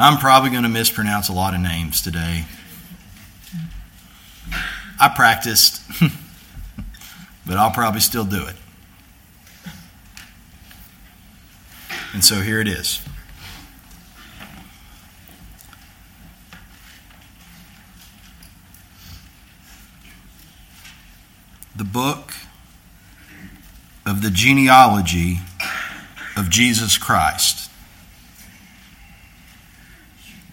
I'm probably going to mispronounce a lot of names today. I practiced, but I'll probably still do it. And so here it is. The book of the genealogy of Jesus Christ,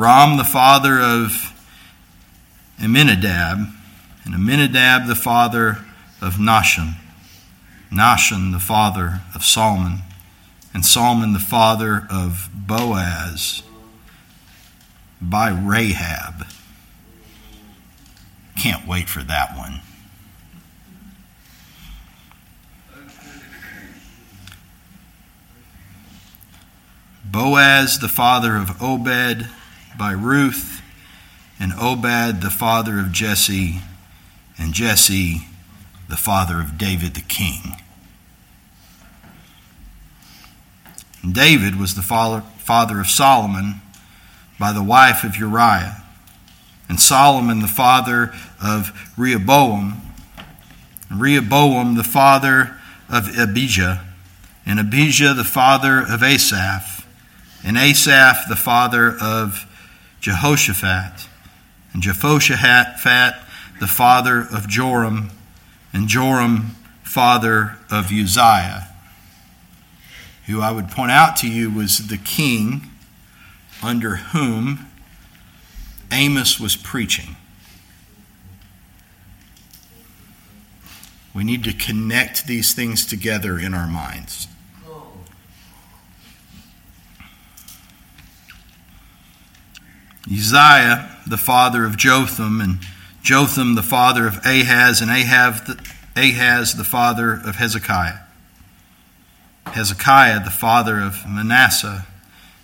Ram the father of Amminadab, and Amminadab the father of Nahshon, Nahshon the father of Salmon, and Salmon, the father of Boaz by Rahab. Can't wait for that one. Boaz the father of Obed by Ruth, and Obed the father of Jesse, and Jesse the father of David the king. And David was the father of Solomon by the wife of Uriah, and Solomon the father of Rehoboam, and Rehoboam the father of Abijah, and Abijah the father of Asaph, and Asaph the father of Jehoshaphat, and Jehoshaphat the father of Joram, and Joram father of Uzziah, who I would point out to you was the king under whom Amos was preaching. We need to connect these things together in our minds. Uzziah, the father of Jotham, and Jotham, the father of Ahaz, and Ahaz the, Ahaz, the father of Hezekiah. Hezekiah, the father of Manasseh,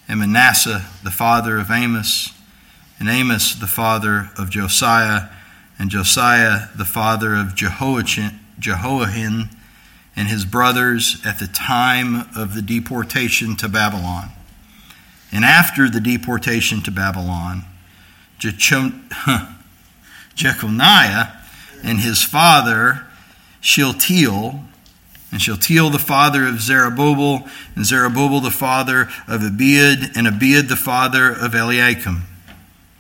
and Manasseh, the father of Amos, and Amos, the father of Josiah, and Josiah, the father of Jehoiachin and his brothers at the time of the deportation to Babylon. And after the deportation to Babylon, Jeconiah and his father Shealtiel, and Shealtiel the father of Zerubbabel, and Zerubbabel the father of Abiud, and Abiud the father of Eliakim.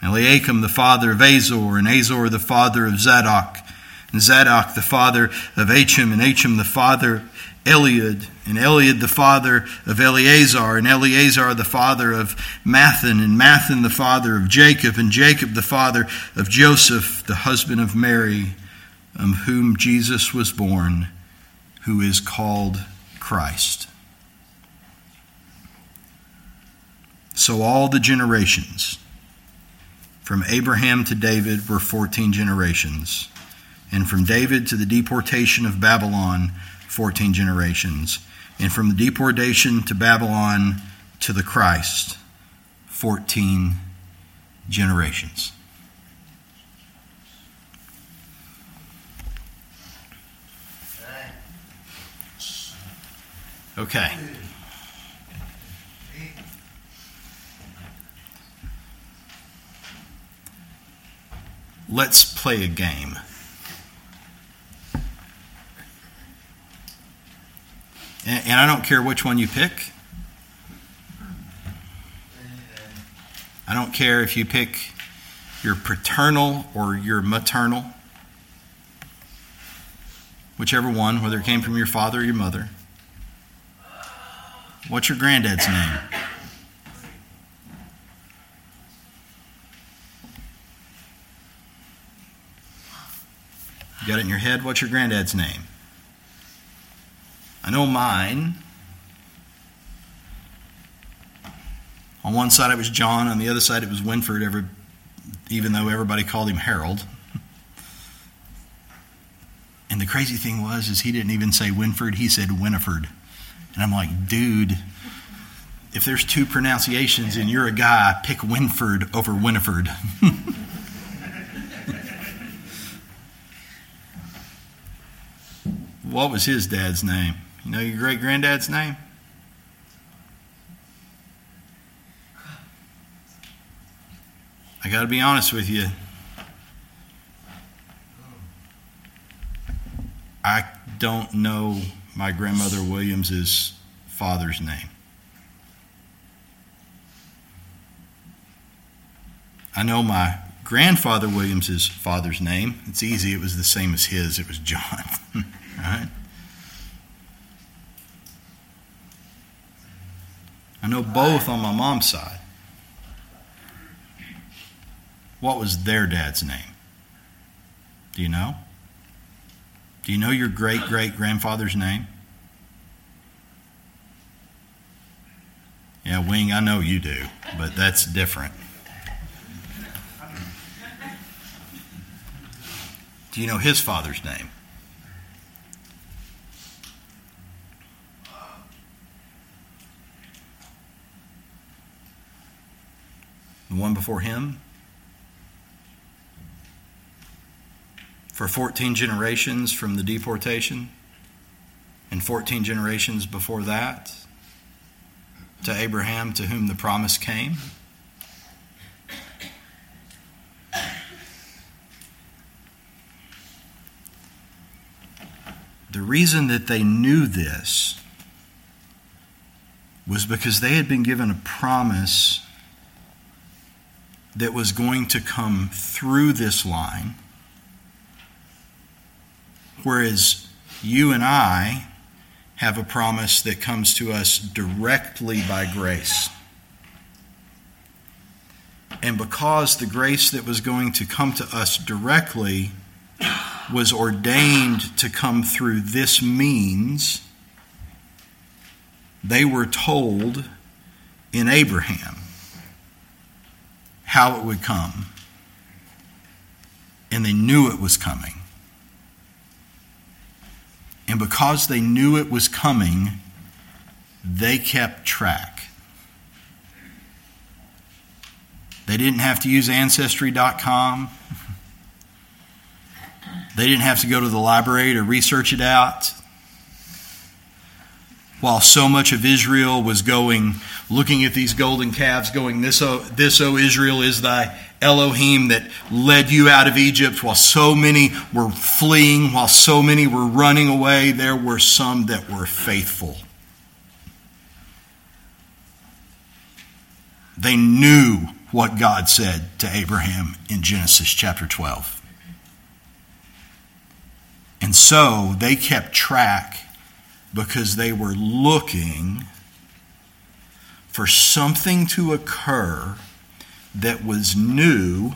Eliakim the father of Azor, and Azor the father of Zadok, and Zadok the father of Achim, and Achim the father Eliud, and Eliud the father of Eleazar, and Eleazar the father of Matthan, and Matthan the father of Jacob, and Jacob the father of Joseph, the husband of Mary, of whom Jesus was born, who is called Christ. So all the generations, from Abraham to David, were 14 generations, and from David to the deportation of Babylon, 14 generations. And from the deportation to Babylon to the Christ, 14 generations. Okay. Let's play a game. And, and I don't care which one you pick. I don't care if you pick your paternal or your maternal, whichever one, whether it came from your father or your mother. What's your granddad's name? You got it in your head? What's your granddad's name? I know mine. On one side it was John, on the other side it was Winford, every, even though everybody called him Harold. And the crazy thing was is he didn't even say Winford, he said Winifred. And I'm like, dude, if there's two pronunciations and you're a guy, pick Winford over Winifred. what was his dad's name? You know your great granddad's name? I got to be honest with you. I don't know my grandmother Williams's father's name. I know my grandfather Williams's father's name. It's easy. It was the same as his. It was John. right? I know both on my mom's side. What was their dad's name? Do you know? Do you know your great great grandfather's name? Yeah, Wing, I know you do, but that's different. Do you know his father's name? One before him? For 14 generations from the deportation, and 14 generations before that, to Abraham to whom the promise came? The reason that they knew this was because they had been given a promise that was going to come through this line, whereas you and I have a promise that comes to us directly by grace. And because the grace that was going to come to us directly was ordained to come through this means, they were told in Abraham how it would come. And they knew it was coming. And because they knew it was coming, they kept track. They didn't have to use Ancestry.com. They didn't have to go to the library to research it out. While so much of Israel was going, looking at these golden calves, going, This, O, this, o Israel, is thy Elohim that led you out of Egypt. While so many were fleeing, while so many were running away, there were some that were faithful. They knew what God said to Abraham in Genesis chapter 12. And so they kept track because they were looking for something to occur that was new,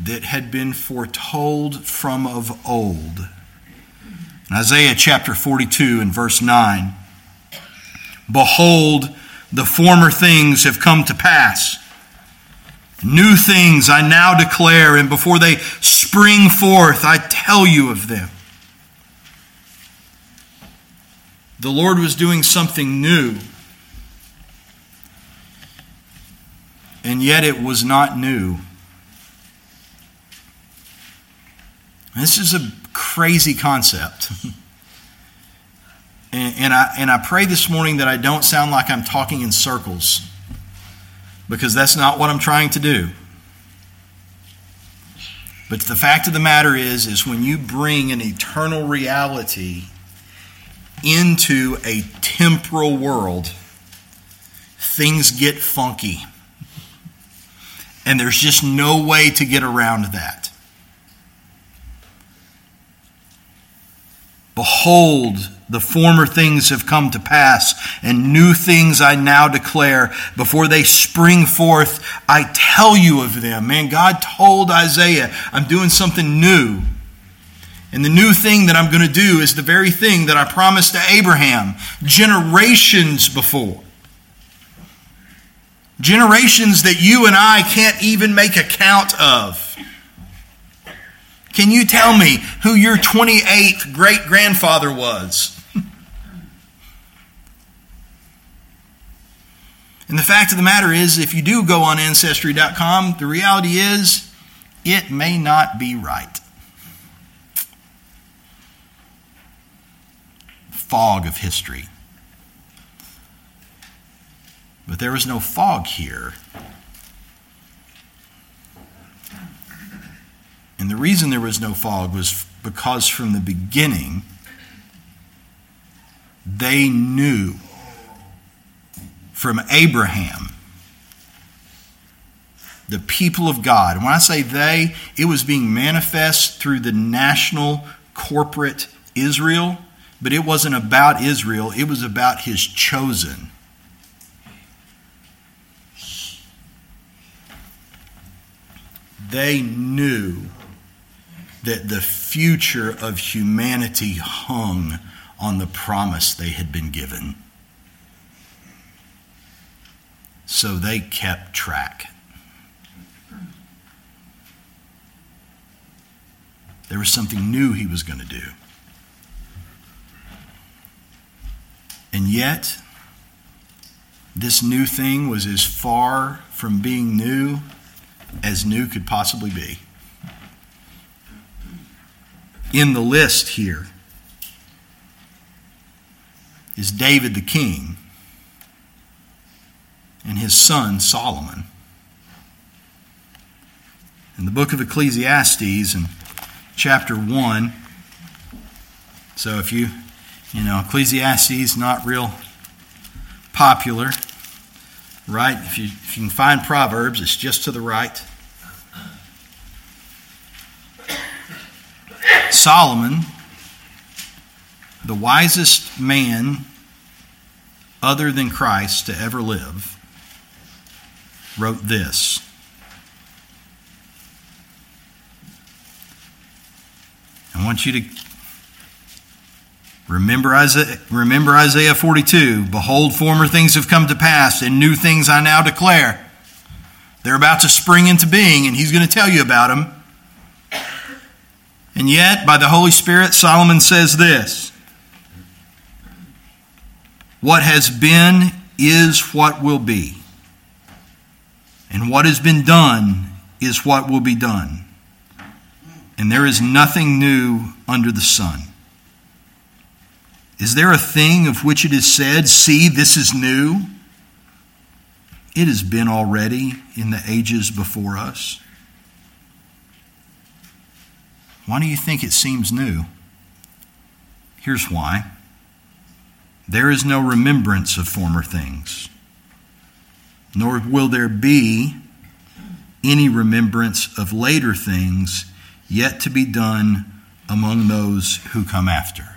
that had been foretold from of old. In Isaiah chapter 42 and verse 9 Behold, the former things have come to pass New things I now declare, and before they spring forth, I tell you of them. The Lord was doing something new, and yet it was not new. This is a crazy concept. and, and, I, and I pray this morning that I don't sound like I'm talking in circles because that's not what I'm trying to do. But the fact of the matter is is when you bring an eternal reality into a temporal world, things get funky. And there's just no way to get around that. Behold, the former things have come to pass, and new things I now declare. Before they spring forth, I tell you of them. Man, God told Isaiah, I'm doing something new. And the new thing that I'm going to do is the very thing that I promised to Abraham generations before. Generations that you and I can't even make a count of. Can you tell me who your 28th great grandfather was? and the fact of the matter is, if you do go on Ancestry.com, the reality is it may not be right. Fog of history. But there was no fog here. And the reason there was no fog was because from the beginning, they knew from Abraham, the people of God. And when I say they, it was being manifest through the national corporate Israel, but it wasn't about Israel, it was about his chosen. They knew that the future of humanity hung on the promise they had been given. So they kept track. There was something new he was going to do. And yet, this new thing was as far from being new as new could possibly be. In the list here is David the king and his son Solomon. In the book of Ecclesiastes, in chapter 1, so if you, you know, Ecclesiastes not real popular, right? If you, if you can find Proverbs, it's just to the right. Solomon, the wisest man other than Christ to ever live, wrote this. I want you to remember Isaiah, remember Isaiah 42. Behold, former things have come to pass, and new things I now declare. They're about to spring into being, and he's going to tell you about them. And yet, by the Holy Spirit, Solomon says this What has been is what will be, and what has been done is what will be done. And there is nothing new under the sun. Is there a thing of which it is said, See, this is new? It has been already in the ages before us. Why do you think it seems new? Here's why there is no remembrance of former things, nor will there be any remembrance of later things yet to be done among those who come after.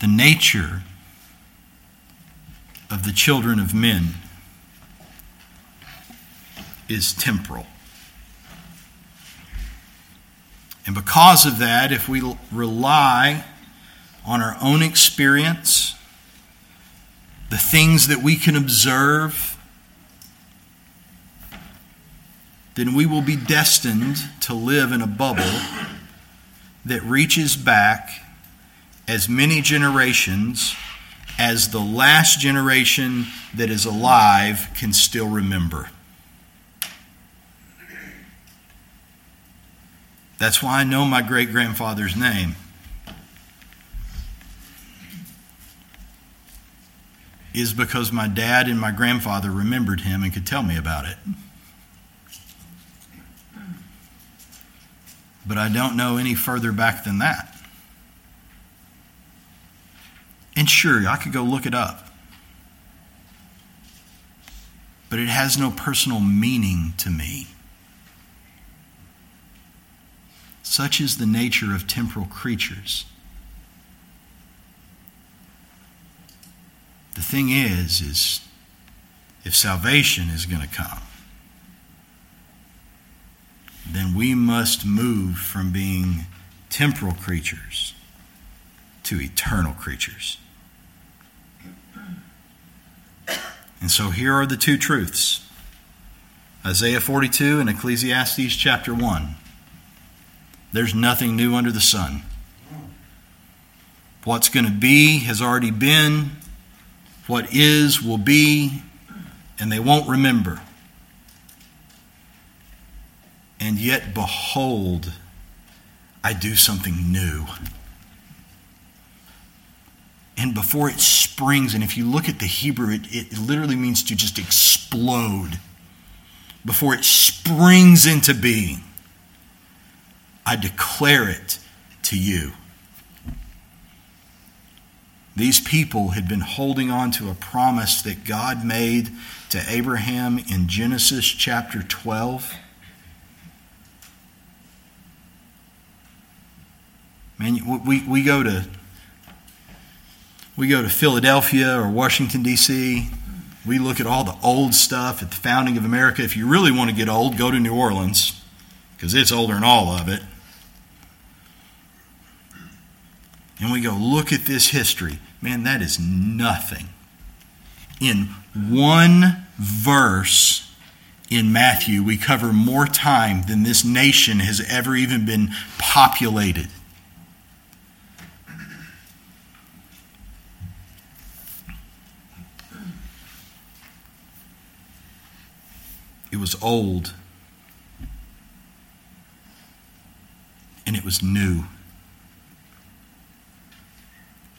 The nature of the children of men is temporal. And because of that, if we rely on our own experience, the things that we can observe, then we will be destined to live in a bubble that reaches back as many generations as the last generation that is alive can still remember. That's why I know my great grandfather's name. Is because my dad and my grandfather remembered him and could tell me about it. But I don't know any further back than that. And sure, I could go look it up. But it has no personal meaning to me. Such is the nature of temporal creatures. The thing is, is if salvation is going to come, then we must move from being temporal creatures to eternal creatures. And so here are the two truths Isaiah 42 and Ecclesiastes chapter 1. There's nothing new under the sun. What's going to be has already been. What is will be, and they won't remember. And yet, behold, I do something new. And before it springs, and if you look at the Hebrew, it, it literally means to just explode. Before it springs into being, I declare it to you. These people had been holding on to a promise that God made to Abraham in Genesis chapter 12. Man, we, we go to we go to Philadelphia or Washington D.C. We look at all the old stuff at the founding of America. If you really want to get old, go to New Orleans because it's older than all of it. And we go look at this history. Man, that is nothing. In one verse in Matthew, we cover more time than this nation has ever even been populated. It was old. And it was new.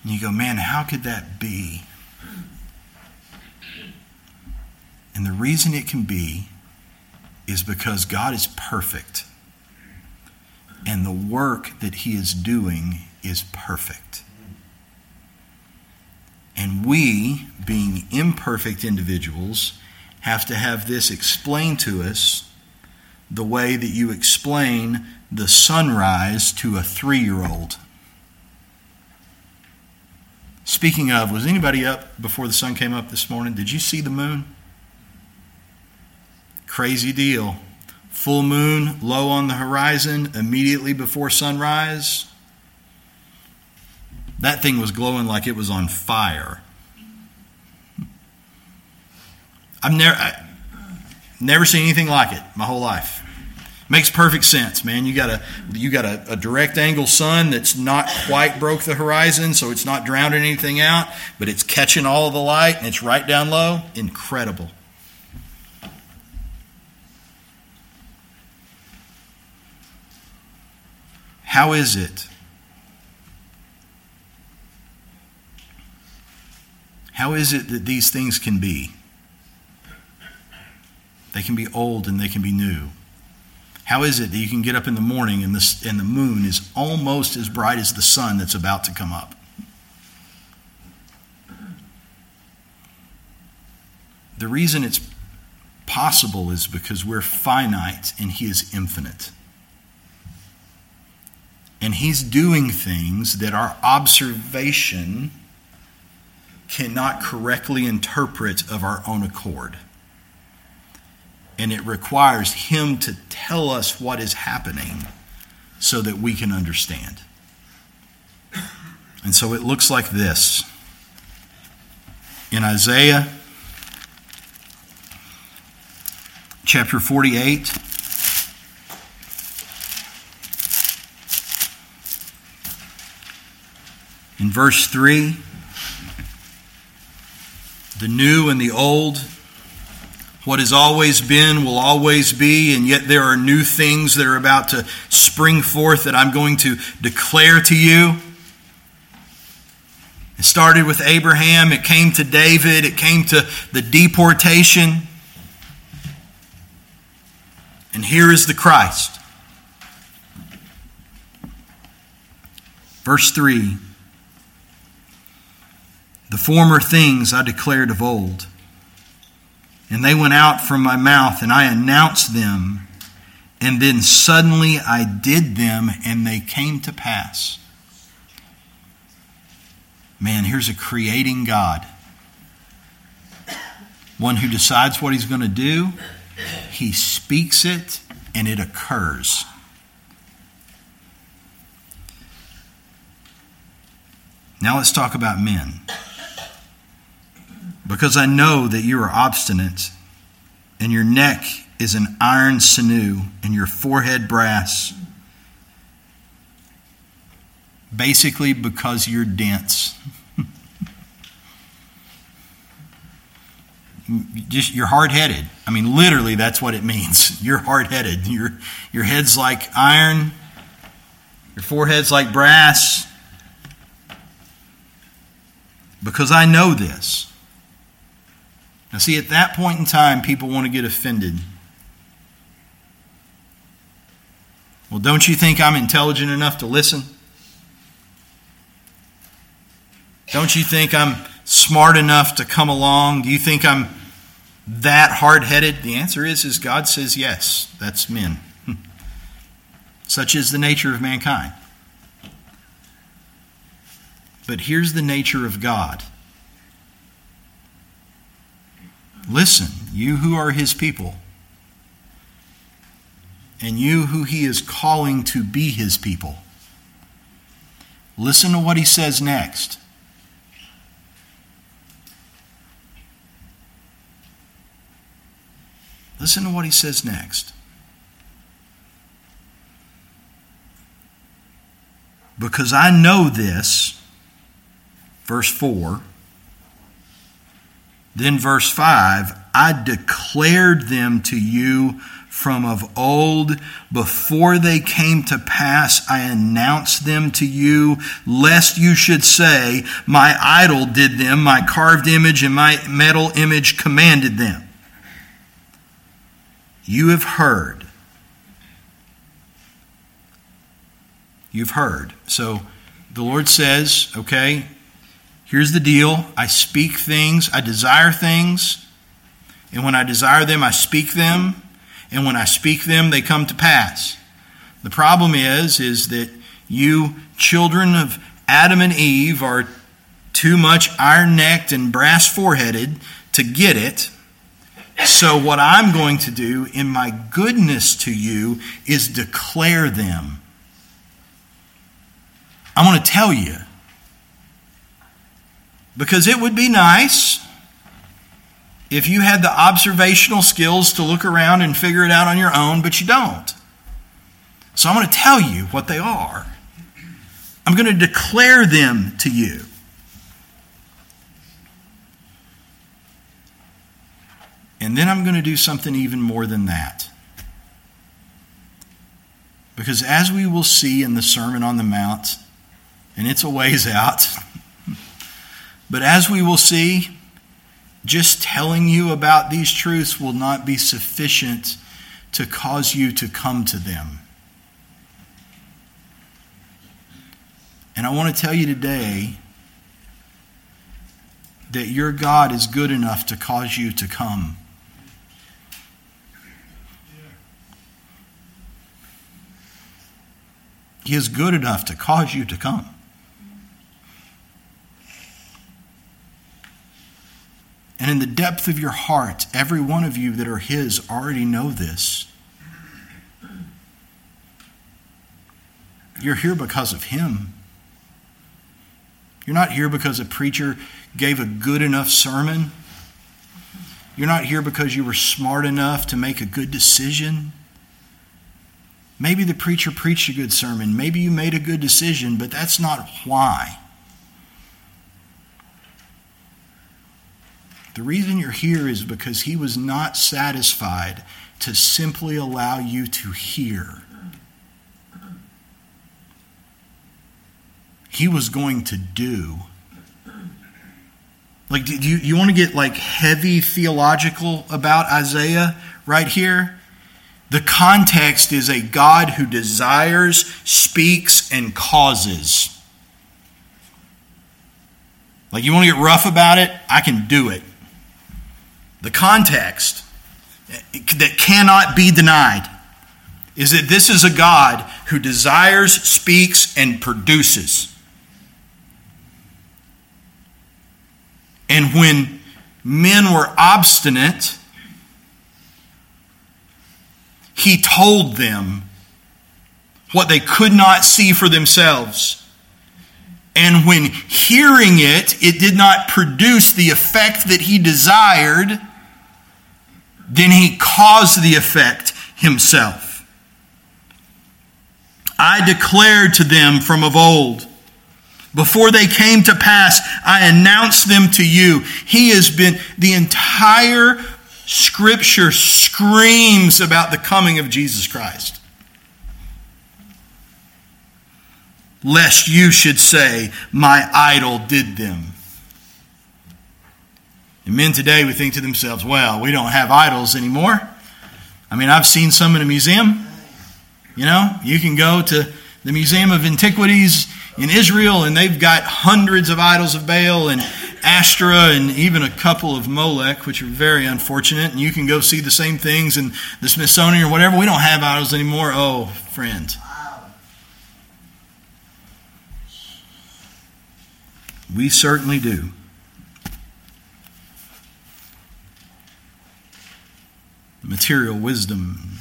And you go, man, how could that be? And the reason it can be is because God is perfect. And the work that He is doing is perfect. And we, being imperfect individuals, have to have this explained to us the way that you explain the sunrise to a three year old. Speaking of, was anybody up before the sun came up this morning? Did you see the moon? Crazy deal. Full moon, low on the horizon, immediately before sunrise. That thing was glowing like it was on fire. I've never, I, never seen anything like it my whole life. Makes perfect sense, man. You got a you got a, a, direct angle sun that's not quite broke the horizon, so it's not drowning anything out, but it's catching all of the light and it's right down low. Incredible. How is it? How is it that these things can be? They can be old and they can be new. How is it that you can get up in the morning and the, and the moon is almost as bright as the sun that's about to come up? The reason it's possible is because we're finite and He is infinite. And He's doing things that our observation cannot correctly interpret of our own accord and it requires Him to tell us what is happening so that we can understand. And so it looks like this. In Isaiah chapter 48, in verse 3, the new and the old what has always been will always be, and yet there are new things that are about to spring forth that I'm going to declare to you. It started with Abraham, it came to David, it came to the deportation. And here is the Christ. Verse 3 The former things I declared of old and they went out from my mouth, and I announced them. And then suddenly I did them, and they came to pass. Man, here's a creating God. One who decides what he's going to do, he speaks it, and it occurs. Now let's talk about men. Because I know that you are obstinate, and your neck is an iron sinew, and your forehead brass. Basically, because you're dense. Just you're hard headed. I mean, literally, that's what it means. You're hard headed. Your, your head's like iron, your forehead's like brass. Because I know this. Now, see, at that point in time, people want to get offended. Well, don't you think I'm intelligent enough to listen? Don't you think I'm smart enough to come along? Do you think I'm that hard-headed? The answer is is God says yes. That's men. Such is the nature of mankind. But here's the nature of God. Listen, you who are his people, and you who he is calling to be his people. Listen to what he says next. Listen to what he says next. Because I know this, verse 4. Then, verse 5 I declared them to you from of old. Before they came to pass, I announced them to you, lest you should say, My idol did them, my carved image and my metal image commanded them. You have heard. You've heard. So the Lord says, okay, here's the deal. I speak things, I desire things, and when I desire them, I speak them, and when I speak them, they come to pass. The problem is, is that you children of Adam and Eve are too much iron necked and brass foreheaded to get it. So, what I'm going to do in my goodness to you is declare them. I want to tell you. Because it would be nice if you had the observational skills to look around and figure it out on your own, but you don't. So, I'm going to tell you what they are. I'm going to declare them to you. And then I'm going to do something even more than that. Because as we will see in the Sermon on the Mount, and it's a ways out, but as we will see, just telling you about these truths will not be sufficient to cause you to come to them. And I want to tell you today that your God is good enough to cause you to come. He is good enough to cause you to come. And in the depth of your heart, every one of you that are His already know this. You're here because of Him. You're not here because a preacher gave a good enough sermon. You're not here because you were smart enough to make a good decision. Maybe the preacher preached a good sermon. Maybe you made a good decision, but that's not why. The reason you're here is because he was not satisfied to simply allow you to hear. He was going to do. Like, do you, you want to get like heavy theological about Isaiah right here? The context is a God who desires, speaks, and causes. Like, you want to get rough about it? I can do it. The context that cannot be denied is that this is a God who desires, speaks, and produces. And when men were obstinate, he told them what they could not see for themselves. And when hearing it, it did not produce the effect that he desired, then he caused the effect himself. I declared to them from of old. Before they came to pass, I announced them to you. He has been, the entire scripture screams about the coming of Jesus Christ. Lest you should say, My idol did them. And men today would think to themselves, Well, we don't have idols anymore. I mean, I've seen some in a museum. You know, you can go to the Museum of Antiquities in Israel, and they've got hundreds of idols of Baal and Ashtoreth and even a couple of Molech, which are very unfortunate. And you can go see the same things in the Smithsonian or whatever. We don't have idols anymore. Oh, friend. We certainly do. Material wisdom,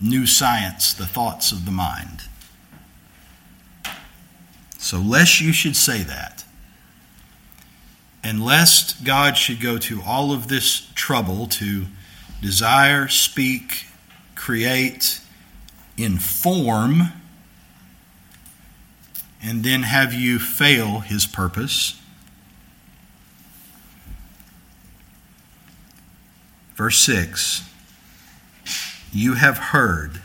new science, the thoughts of the mind. So, lest you should say that, and lest God should go to all of this trouble to desire, speak, create, inform, and then have you fail his purpose. Verse 6 You have heard,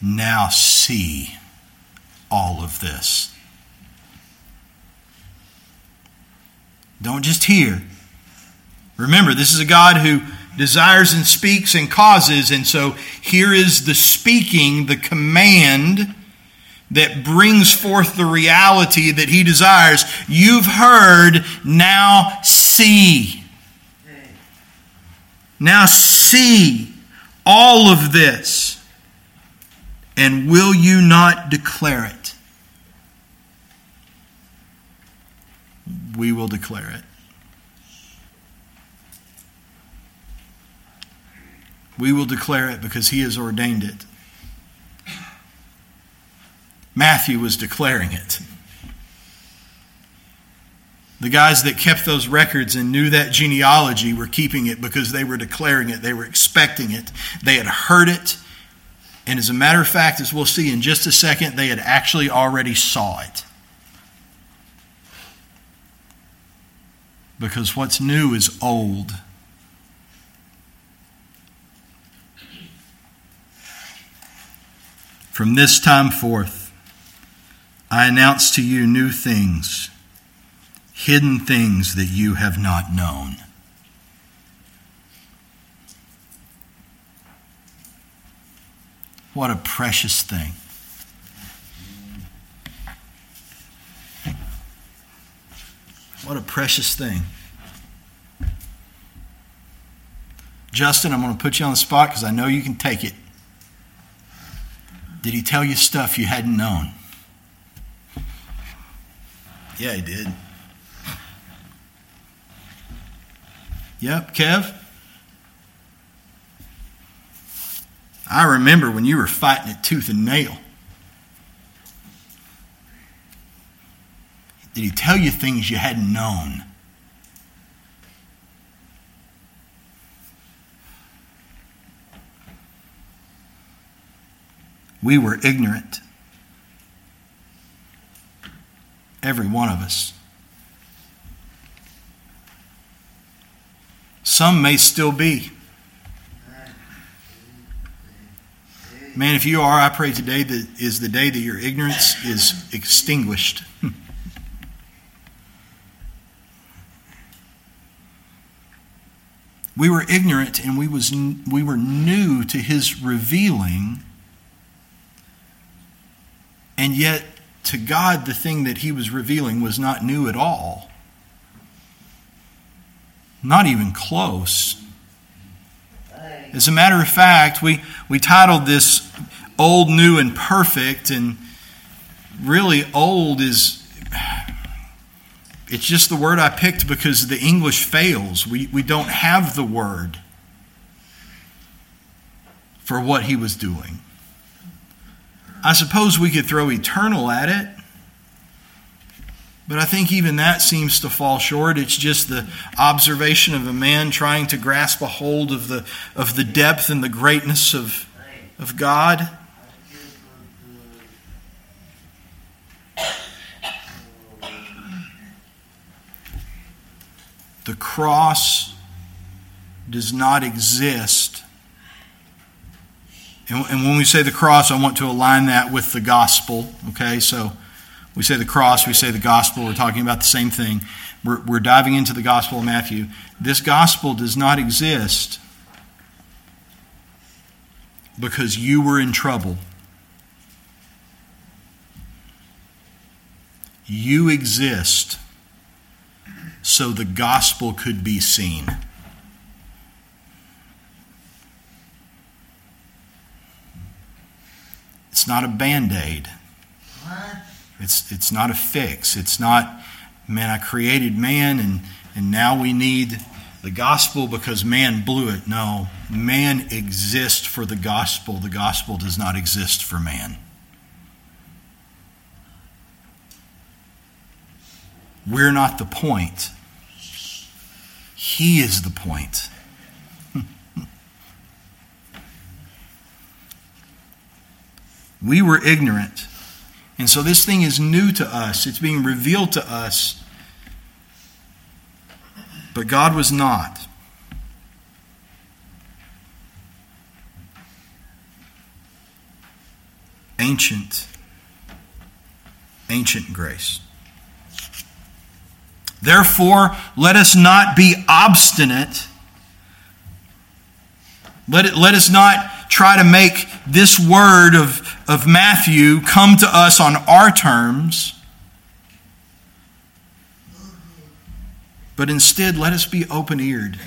now see all of this. Don't just hear. Remember, this is a God who desires and speaks and causes, and so here is the speaking, the command that brings forth the reality that he desires. You've heard, now see. Now see all of this. And will you not declare it? We will declare it. We will declare it because he has ordained it. Matthew was declaring it. The guys that kept those records and knew that genealogy were keeping it because they were declaring it. They were expecting it. They had heard it. And as a matter of fact, as we'll see in just a second, they had actually already saw it. Because what's new is old. From this time forth, I announce to you new things, hidden things that you have not known. What a precious thing. What a precious thing. Justin, I'm going to put you on the spot because I know you can take it. Did he tell you stuff you hadn't known? Yeah, he did. Yep, Kev? I remember when you were fighting it tooth and nail. Did he tell you things you hadn't known? We were ignorant. Every one of us. Some may still be. Man, if you are, I pray today that is the day that your ignorance is extinguished. we were ignorant and we, was, we were new to his revealing, and yet to God, the thing that he was revealing was not new at all. Not even close. As a matter of fact, we, we titled this Old, New, and Perfect, and really, old is. It's just the word I picked because the English fails. We, we don't have the word for what he was doing. I suppose we could throw eternal at it. But I think even that seems to fall short. It's just the observation of a man trying to grasp a hold of the, of the depth and the greatness of, of God. The cross does not exist. And, and when we say the cross, I want to align that with the gospel. Okay, so we say the cross, we say the gospel, we're talking about the same thing. We're, we're diving into the gospel of Matthew. This gospel does not exist because you were in trouble. You exist so the gospel could be seen. It's not a band aid. It's, it's not a fix. It's not, man, I created man and, and now we need the gospel because man blew it. No, man exists for the gospel. The gospel does not exist for man. We're not the point. He is the point. we were ignorant and so this thing is new to us, it's being revealed to us. But God was not. Ancient, ancient grace. Therefore, let us not be obstinate. Let, it, let us not try to make this word of of Matthew come to us on our terms, but instead let us be open eared.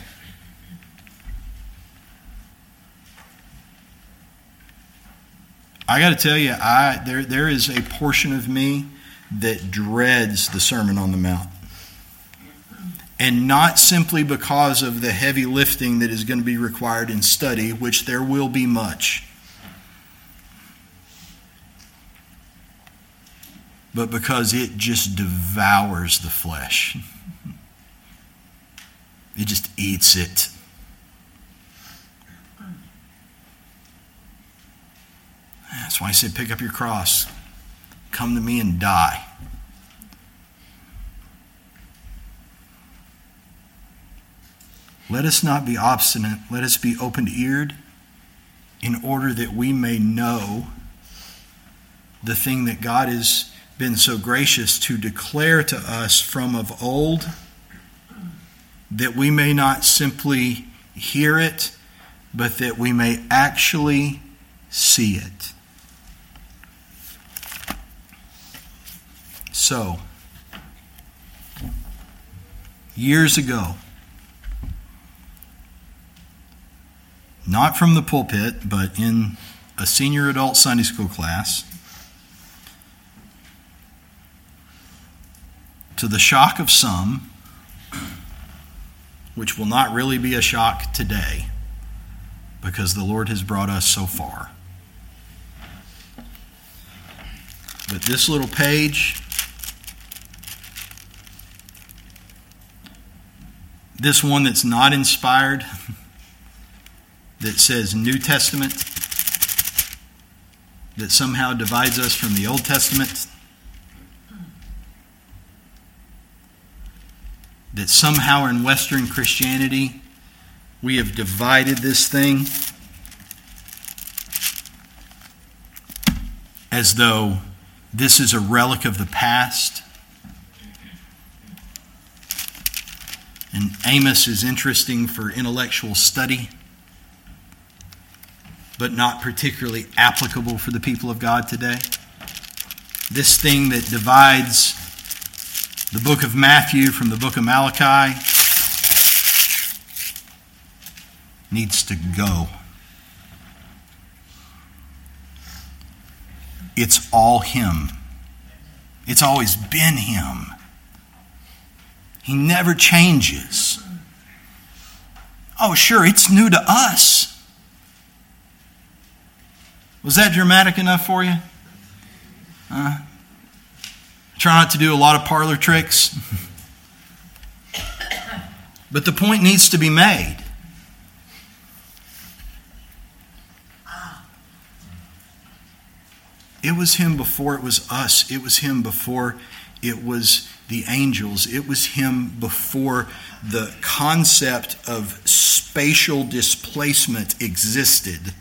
I got to tell you, I, there, there is a portion of me that dreads the Sermon on the Mount. And not simply because of the heavy lifting that is going to be required in study, which there will be much. But because it just devours the flesh. It just eats it. That's why I said, pick up your cross. Come to me and die. Let us not be obstinate. Let us be open eared in order that we may know the thing that God is been so gracious to declare to us from of old that we may not simply hear it, but that we may actually see it. So, years ago, not from the pulpit, but in a senior adult Sunday school class, to the shock of some, which will not really be a shock today because the Lord has brought us so far. But this little page, this one that's not inspired, that says New Testament, that somehow divides us from the Old Testament, that somehow in Western Christianity we have divided this thing as though this is a relic of the past. And Amos is interesting for intellectual study, but not particularly applicable for the people of God today. This thing that divides the book of Matthew from the book of Malachi needs to go. It's all Him. It's always been Him. He never changes. Oh, sure, it's new to us. Was that dramatic enough for you? Uh, try not to do a lot of parlor tricks. but the point needs to be made. It was him before it was us. It was him before it was the angels. It was him before the concept of spatial displacement existed.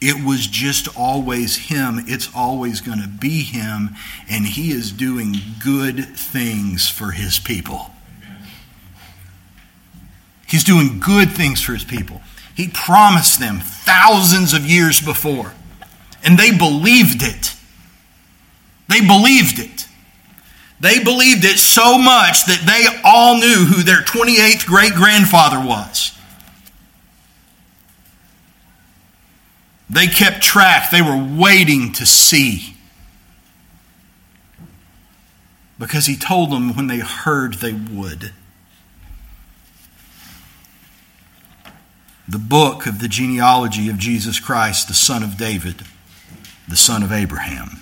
It was just always him. It's always going to be him. And he is doing good things for his people. He's doing good things for his people. He promised them thousands of years before. And they believed it. They believed it. They believed it so much that they all knew who their 28th great grandfather was. They kept track. They were waiting to see. Because he told them when they heard they would. The book of the genealogy of Jesus Christ, the son of David the son of Abraham.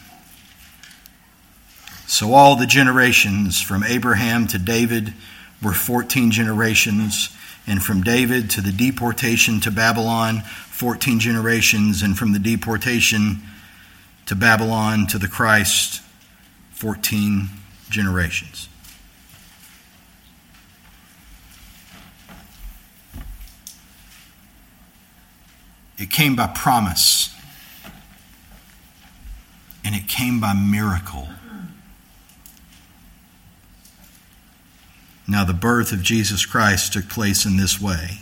So all the generations from Abraham to David were 14 generations, and from David to the deportation to Babylon, 14 generations, and from the deportation to Babylon to the Christ, 14 generations. It came by promise and it came by miracle. Now, the birth of Jesus Christ took place in this way.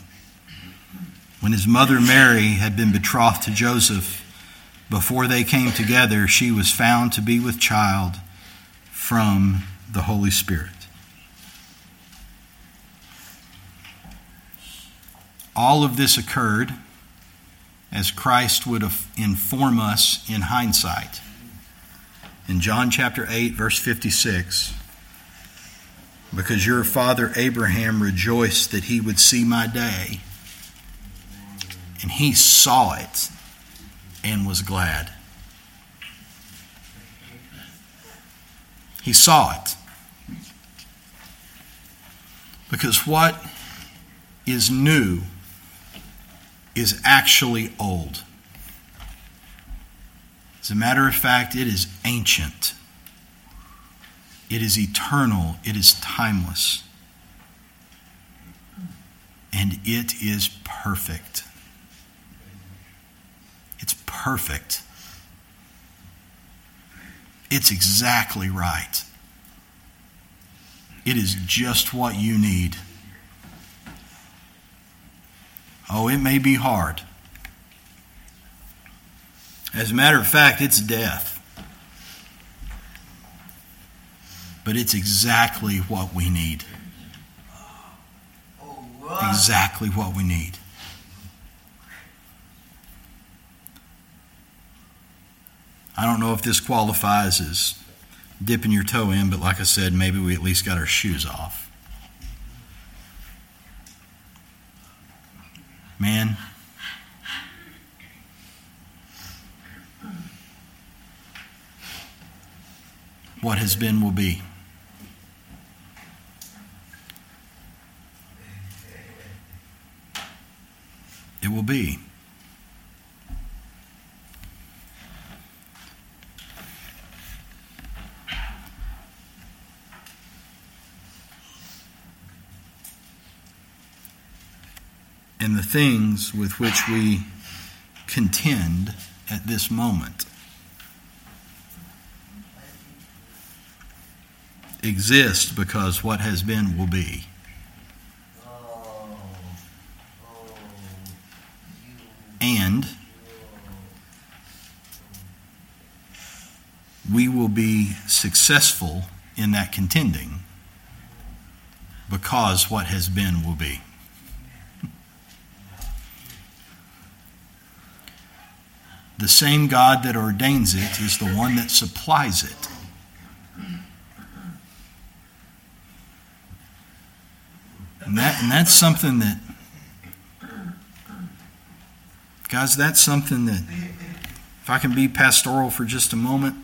When his mother Mary had been betrothed to Joseph, before they came together, she was found to be with child from the Holy Spirit. All of this occurred as Christ would inform us in hindsight in John chapter 8, verse 56, because your father Abraham rejoiced that he would see my day, and he saw it and was glad. He saw it. Because what is new is actually old. As a matter of fact, it is ancient, it is eternal, it is timeless, and it is perfect. It's perfect. It's exactly right. It is just what you need. Oh, it may be hard. As a matter of fact, it's death. But it's exactly what we need. Exactly what we need. I don't know if this qualifies as dipping your toe in, but like I said, maybe we at least got our shoes off. Man, what has been will be. Be. And the things with which we contend at this moment exist because what has been will be. And we will be successful in that contending because what has been will be. The same God that ordains it is the one that supplies it. And, that, and that's something that, guys, that's something that, if I can be pastoral for just a moment,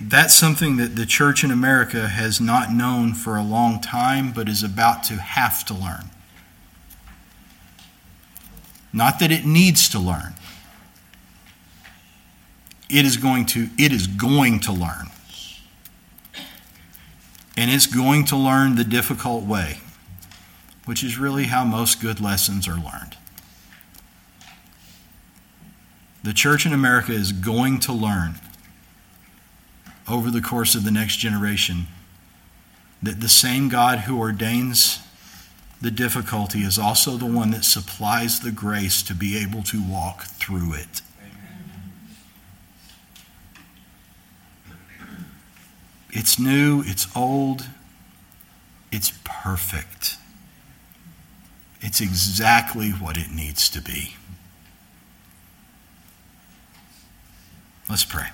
that's something that the church in America has not known for a long time, but is about to have to learn. Not that it needs to learn. It is going to, it is going to learn. And it's going to learn the difficult way, which is really how most good lessons are learned. The church in America is going to learn over the course of the next generation that the same God who ordains the difficulty is also the one that supplies the grace to be able to walk through it. It's new, it's old, it's perfect. It's exactly what it needs to be. Let's pray.